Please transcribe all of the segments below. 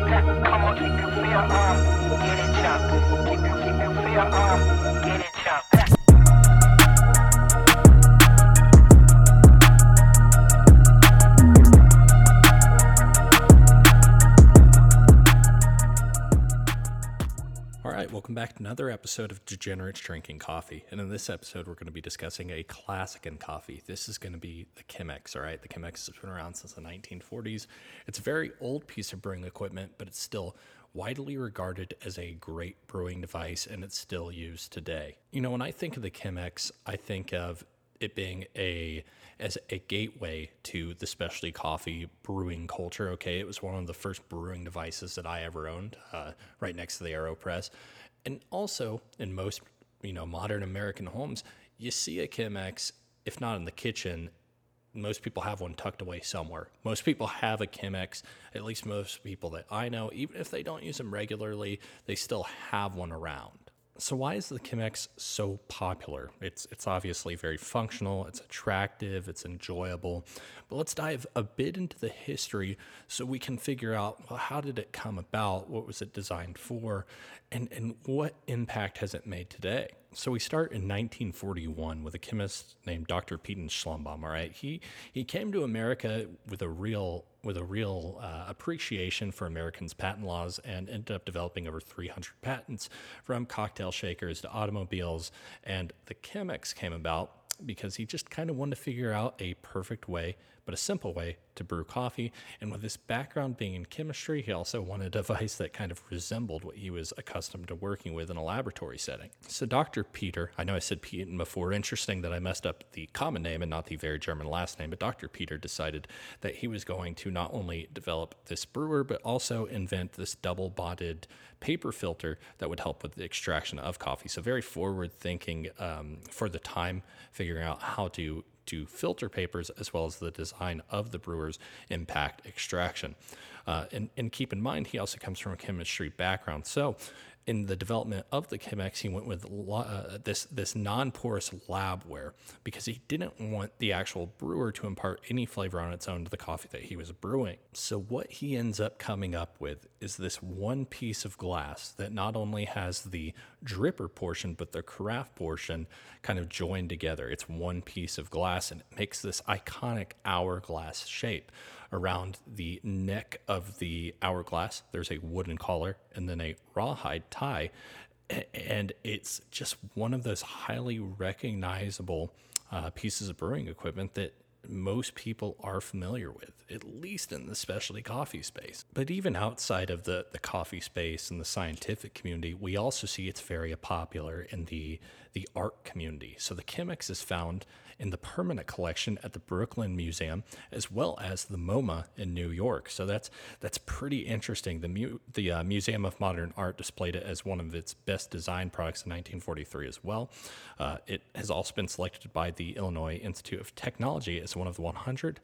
chop. Come on, keep your fear on. Get it chop. Keep your, fear on. Get it chop. Welcome back to another episode of Degenerates Drinking Coffee. And in this episode, we're going to be discussing a classic in coffee. This is going to be the Chemex, all right? The Chemex has been around since the 1940s. It's a very old piece of brewing equipment, but it's still widely regarded as a great brewing device, and it's still used today. You know, when I think of the Chemex, I think of it being a as a gateway to the specialty coffee brewing culture. Okay, it was one of the first brewing devices that I ever owned, uh, right next to the Aeropress, and also in most you know modern American homes, you see a Chemex, if not in the kitchen. Most people have one tucked away somewhere. Most people have a Chemex, at least most people that I know, even if they don't use them regularly, they still have one around. So why is the Chemex so popular? It's it's obviously very functional, it's attractive, it's enjoyable. But let's dive a bit into the history so we can figure out well, how did it come about, what was it designed for, and, and what impact has it made today? So we start in 1941 with a chemist named Dr. Peyton Schlumbohm. All right, he he came to America with a real with a real uh, appreciation for Americans' patent laws and ended up developing over 300 patents from cocktail shakers to automobiles. And the Chemex came about because he just kind of wanted to figure out a perfect way, but a simple way to brew coffee. And with his background being in chemistry, he also wanted a device that kind of resembled what he was accustomed to working with in a laboratory setting. So, Dr. Peter, I know I said Peyton before, interesting that I messed up the common name and not the very German last name, but Dr. Peter decided that he was going to not only develop this brewer, but also invent this double bonded paper filter that would help with the extraction of coffee. So, very forward thinking um, for the time, figuring out how to to filter papers as well as the design of the brewer's impact extraction. Uh, and, and keep in mind, he also comes from a chemistry background. So, in the development of the Chemex, he went with uh, this this non-porous labware because he didn't want the actual brewer to impart any flavor on its own to the coffee that he was brewing. So what he ends up coming up with is this one piece of glass that not only has the dripper portion but the carafe portion kind of joined together. It's one piece of glass and it makes this iconic hourglass shape around the neck of the hourglass. There's a wooden collar and then a rawhide tie. And it's just one of those highly recognizable uh, pieces of brewing equipment that most people are familiar with, at least in the specialty coffee space. But even outside of the, the coffee space and the scientific community, we also see it's very popular in the, the art community. So the Chemex is found in the permanent collection at the Brooklyn Museum, as well as the MoMA in New York. So that's that's pretty interesting. The Mu- the uh, Museum of Modern Art displayed it as one of its best design products in 1943 as well. Uh, it has also been selected by the Illinois Institute of Technology as one of the 100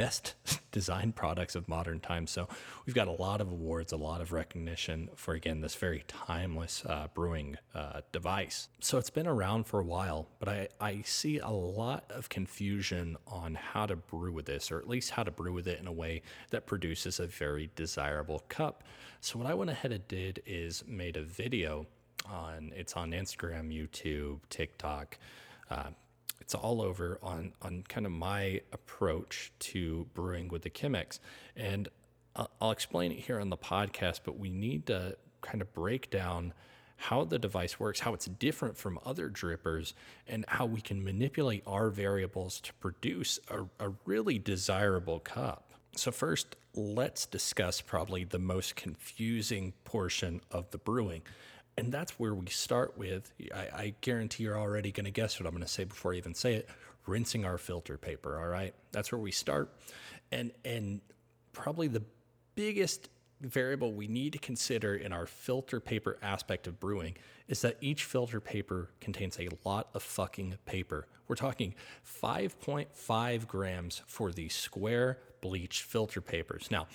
best design products of modern times. So we've got a lot of awards, a lot of recognition for again this very timeless uh, brewing uh, device. So it's been around for a while, but I, I see a lot of confusion on how to brew with this, or at least how to brew with it in a way that produces a very desirable cup. So what I went ahead and did is made a video on it's on Instagram, YouTube, TikTok. Uh, it's all over on on kind of my approach to brewing with the Chemex, and I'll, explain it here on the podcast. But we need to kind of break down how the device works, how it's different from other drippers, and how we can manipulate our variables to produce a, a really desirable cup. So first, let's discuss probably the most confusing portion of the brewing, and that's where we start with. I, I guarantee you're already going to guess what I'm going to say before I even say it. Rinsing our filter paper. All right, that's where we start, and and probably the biggest variable we need to consider in our filter paper aspect of brewing is that each filter paper contains a lot of fucking paper. We're talking 5.5 grams for the square bleached filter papers. Now,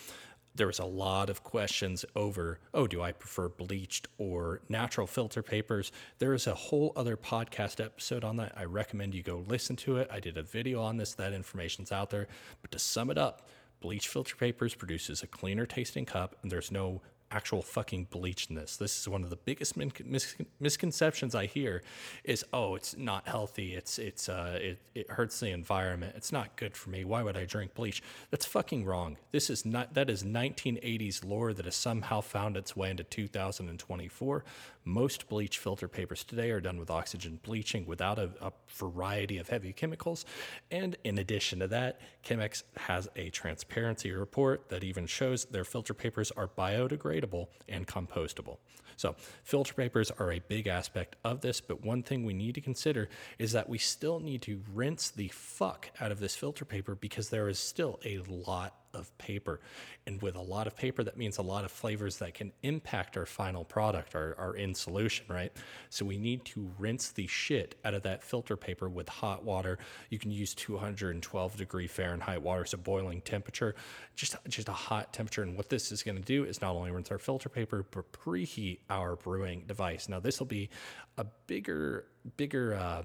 there was a lot of questions over, oh, do I prefer bleached or natural filter papers? There is a whole other podcast episode on that. I recommend you go listen to it. I did a video on this, that information's out there. But to sum it up, Bleach filter papers produces a cleaner tasting cup, and there's no actual fucking bleach in this. This is one of the biggest min- mis- misconceptions I hear is oh it's not healthy. It's it's uh it, it hurts the environment. It's not good for me. Why would I drink bleach? That's fucking wrong. This is not that is 1980s lore that has somehow found its way into 2024 most bleach filter papers today are done with oxygen bleaching without a, a variety of heavy chemicals and in addition to that Chemex has a transparency report that even shows their filter papers are biodegradable and compostable. So, filter papers are a big aspect of this, but one thing we need to consider is that we still need to rinse the fuck out of this filter paper because there is still a lot of paper. And with a lot of paper, that means a lot of flavors that can impact our final product are, in solution, right? So we need to rinse the shit out of that filter paper with hot water. You can use 212 degree Fahrenheit water, so boiling temperature, just, just a hot temperature. And what this is going to do is not only rinse our filter paper, but preheat our brewing device. Now, this will be a bigger, bigger, uh,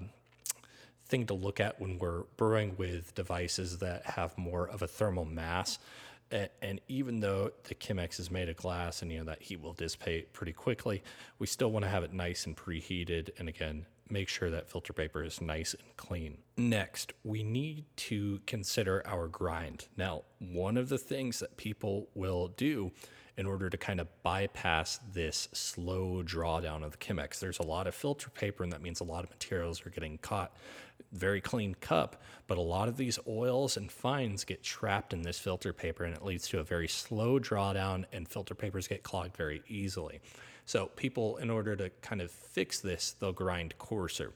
thing to look at when we're brewing with devices that have more of a thermal mass. And, even though the Chemex is made of glass and you know that heat will dissipate pretty quickly, we still want to have it nice and preheated. And again, make sure that filter paper is nice and clean. Next, we need to consider our grind. Now, one of the things that people will do in order to kind of bypass this slow drawdown of the Chemex. There's a lot of filter paper, and that means a lot of materials are getting caught. Very clean cup, but a lot of these oils and fines get trapped in this filter paper, and it leads to a very slow drawdown, and filter papers get clogged very easily. So, people, in order to kind of fix this, they'll grind coarser.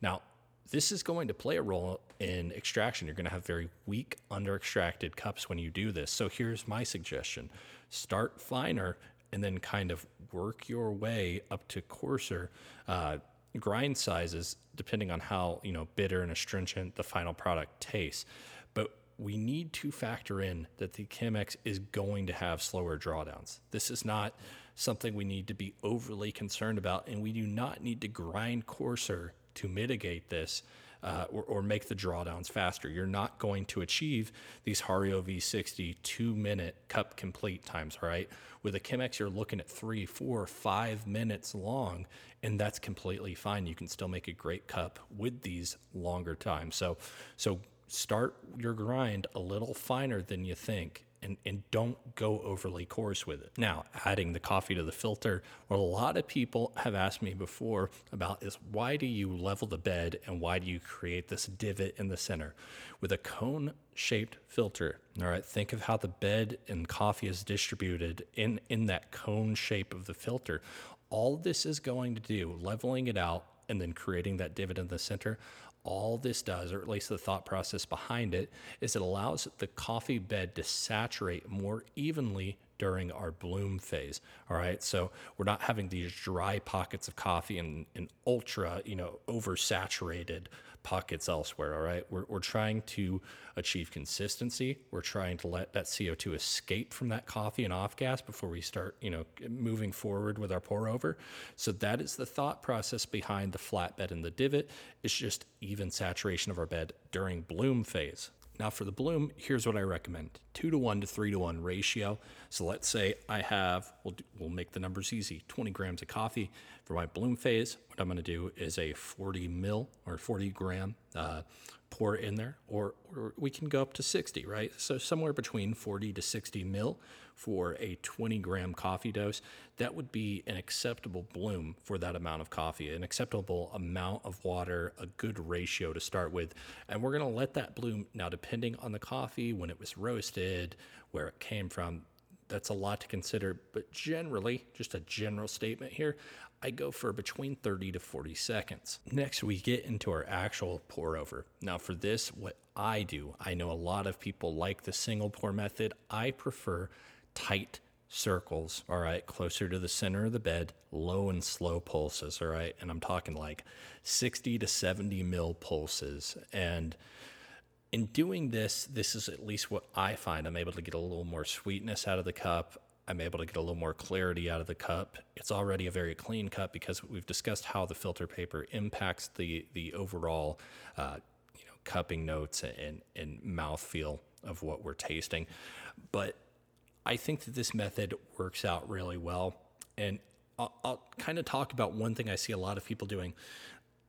Now, this is going to play a role in extraction. You're going to have very weak under extracted cups when you do this. So here's my suggestion start finer and then kind of work your way up to coarser uh, grind sizes depending on how you know bitter and astringent the final product tastes but we need to factor in that the Chemex is going to have slower drawdowns. This is not something we need to be overly concerned about, and we do not need to grind coarser to mitigate this uh, or, or, make the drawdowns faster. You're not going to achieve these Hario V60 two minute cup complete times, right? With a Chemex, you're looking at three, four, five minutes long, and that's completely fine. You can still make a great cup with these longer times. So, so start your grind a little finer than you think and, and don't go overly coarse with it. Now, adding the coffee to the filter, what a lot of people have asked me before about is why do you level the bed and why do you create this divot in the center? With a cone shaped filter, all right, think of how the bed and coffee is distributed in, in that cone shape of the filter. All this is going to do, leveling it out and then creating that divot in the center, all this does, or at least the thought process behind it, is it allows the coffee bed to saturate more evenly during our bloom phase. All right. So we're not having these dry pockets of coffee and, and ultra, you know, oversaturated pockets elsewhere. All right. We're, we're trying to achieve consistency. We're trying to let that CO2 escape from that coffee and off gas before we start, you know, moving forward with our pour over. So that is the thought process behind the flat bed and the divot. It's just even saturation of our bed during bloom phase. Now, for the bloom, here's what I recommend two to one to three to one ratio. So let's say I have, we'll, do, we'll make the numbers easy 20 grams of coffee. For my bloom phase, what I'm going to do is a 40 mil or 40 gram uh, pour in there, or, or we can go up to 60, right? So somewhere between 40 to 60 mil for a 20 gram coffee dose, that would be an acceptable bloom for that amount of coffee, an acceptable amount of water, a good ratio to start with. And we're going to let that bloom. Now, depending on the coffee, when it was roasted, where it came from, that's a lot to consider. But generally, just a general statement here, I go for between 30 to 40 seconds. Next, we get into our actual pour over. Now, for this, what I do, I know a lot of people like the single pour method. I prefer tight circles, all right, closer to the center of the bed, low and slow pulses, all right. And I'm talking like 60 to 70 mil pulses. And in doing this, this is at least what I find. I'm able to get a little more sweetness out of the cup. I'm able to get a little more clarity out of the cup. It's already a very clean cup because we've discussed how the filter paper impacts the the overall, uh, you know, cupping notes and and mouth feel of what we're tasting. But I think that this method works out really well. And I'll, I'll kind of talk about one thing I see a lot of people doing.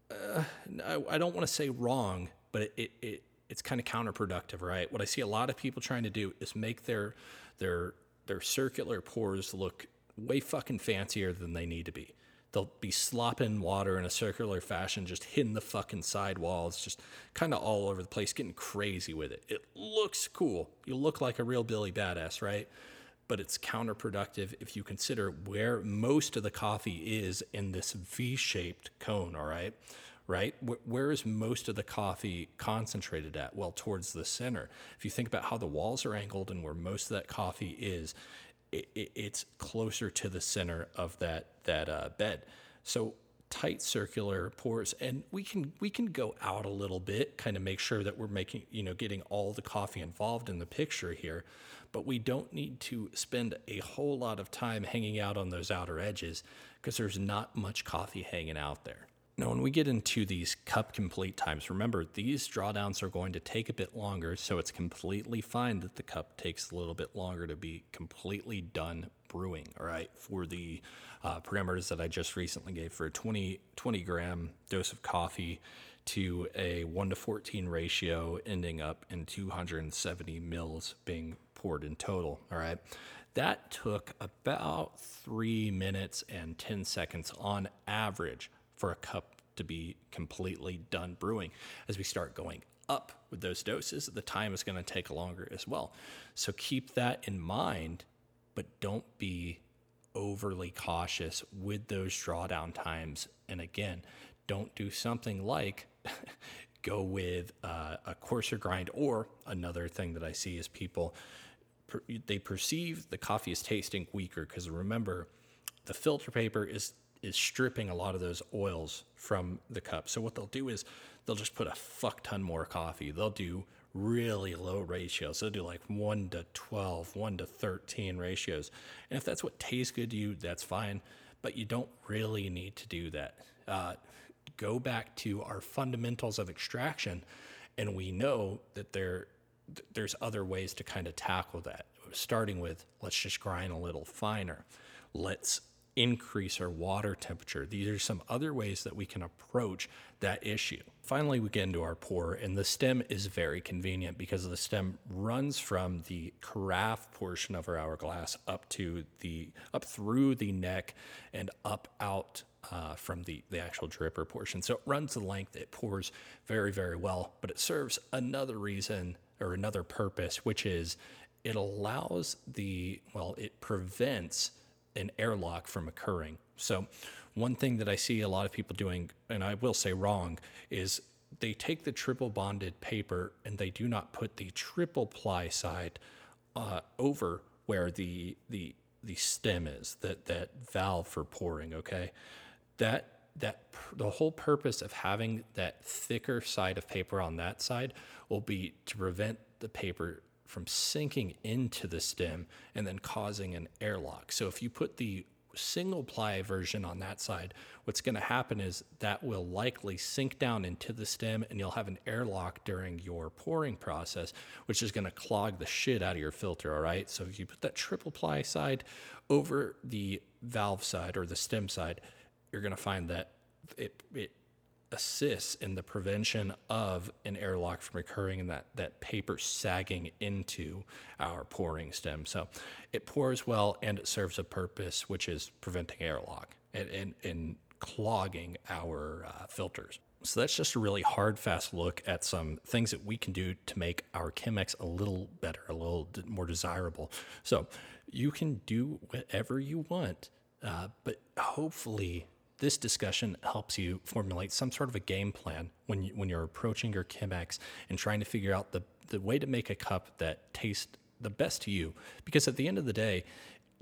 Uh, I, I don't want to say wrong, but it, it, it it's kind of counterproductive, right? What I see a lot of people trying to do is make their their their circular pours look way fucking fancier than they need to be. They'll be slopping water in a circular fashion, just hitting the fucking sidewalls, just kind of all over the place, getting crazy with it. It looks cool. You look like a real Billy Badass, right? But it's counterproductive if you consider where most of the coffee is in this V shaped cone, all right? Right? Where is most of the coffee concentrated at? Well, towards the center. If you think about how the walls are angled and where most of that coffee is, it, it, it's closer to the center of that that uh, bed. So tight circular pours and we can we can go out a little bit, kind of make sure that we're making you know getting all the coffee involved in the picture here, but we don't need to spend a whole lot of time hanging out on those outer edges because there's not much coffee hanging out there. Now, when we get into these cup complete times, remember these drawdowns are going to take a bit longer, so it's completely fine that the cup takes a little bit longer to be completely done brewing. All right, for the uh, parameters that I just recently gave for a 20, 20 gram dose of coffee to a 1 to 14 ratio, ending up in 270 mils being poured in total. All right, that took about three minutes and 10 seconds on average for a cup to be completely done brewing. As we start going up with those doses, the time is going to take longer as well. So keep that in mind, but don't be overly cautious with those drawdown times. And again, don't do something like go with uh, a coarser grind or another thing that I see is people they perceive the coffee is tasting weaker because remember the filter paper is is stripping a lot of those oils from the cup. So what they'll do is they'll just put a fuck ton more coffee. They'll do really low ratios. They'll do like 1 to 12, 1 to 13 ratios. And if that's what tastes good to you, that's fine. But you don't really need to do that. Uh, go back to our fundamentals of extraction, and we know that there there's other ways to kind of tackle that. Starting with let's just grind a little finer. Let's increase our water temperature. These are some other ways that we can approach that issue. Finally, we get into our pour, and the stem is very convenient because the stem runs from the carafe portion of our hourglass up to the up through the neck and up out uh, from the, the actual dripper portion. So it runs the length, it pours very, very well, but it serves another reason or another purpose, which is it allows the, well, it prevents an airlock from occurring. So, one thing that I see a lot of people doing, and I will say wrong, is they take the triple bonded paper and they do not put the triple ply side uh, over where the the the stem is that that valve for pouring. Okay, that that the whole purpose of having that thicker side of paper on that side will be to prevent the paper from sinking into the stem and then causing an airlock. So if you put the single ply version on that side, what's going to happen is that will likely sink down into the stem and you'll have an airlock during your pouring process, which is going to clog the shit out of your filter. All right. So if you put that triple ply side over the valve side or the stem side, you're going to find that it, it assists in the prevention of an airlock from occurring and that, that paper sagging into our pouring stem. So it pours well and it serves a purpose, which is preventing airlock and, and, and clogging our uh, filters. So that's just a really hard, fast look at some things that we can do to make our Chemex a little better, a little more desirable. So you can do whatever you want, uh, but hopefully this discussion helps you formulate some sort of a game plan when you, when you're approaching your Chemex and trying to figure out the the way to make a cup that tastes the best to you. Because at the end of the day,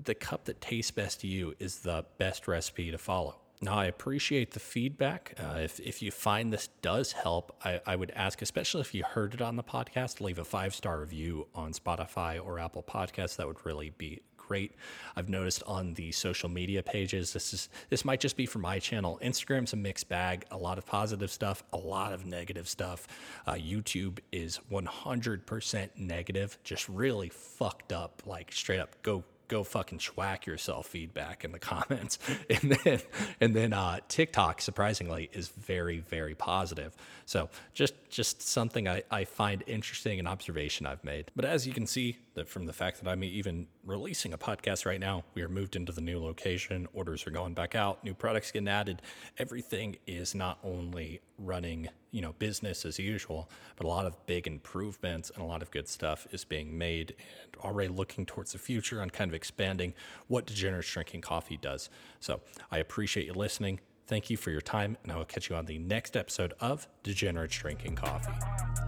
the cup that tastes best to you is the best recipe to follow. Now, I appreciate the feedback. Uh, if, if you find this does help, I, I would ask, especially if you heard it on the podcast, leave a five star review on Spotify or Apple Podcasts. That would really be great. I've noticed on the social media pages, this is this might just be for my channel. Instagram's a mixed bag, a lot of positive stuff, a lot of negative stuff. Uh, YouTube is 100% negative, just really fucked up, like straight up go go fucking schwack yourself feedback in the comments. And then and then uh, TikTok surprisingly is very very positive. So just just something I, I find interesting, an observation I've made. But as you can see that from the fact that I'm even releasing a podcast right now, we are moved into the new location. Orders are going back out. New products getting added. Everything is not only running you know business as usual, but a lot of big improvements and a lot of good stuff is being made and already looking towards the future on kind of expanding what Degenerates Drinking Coffee does. So I appreciate you listening. Thank you for your time, and I will catch you on the next episode of Degenerates Drinking Coffee.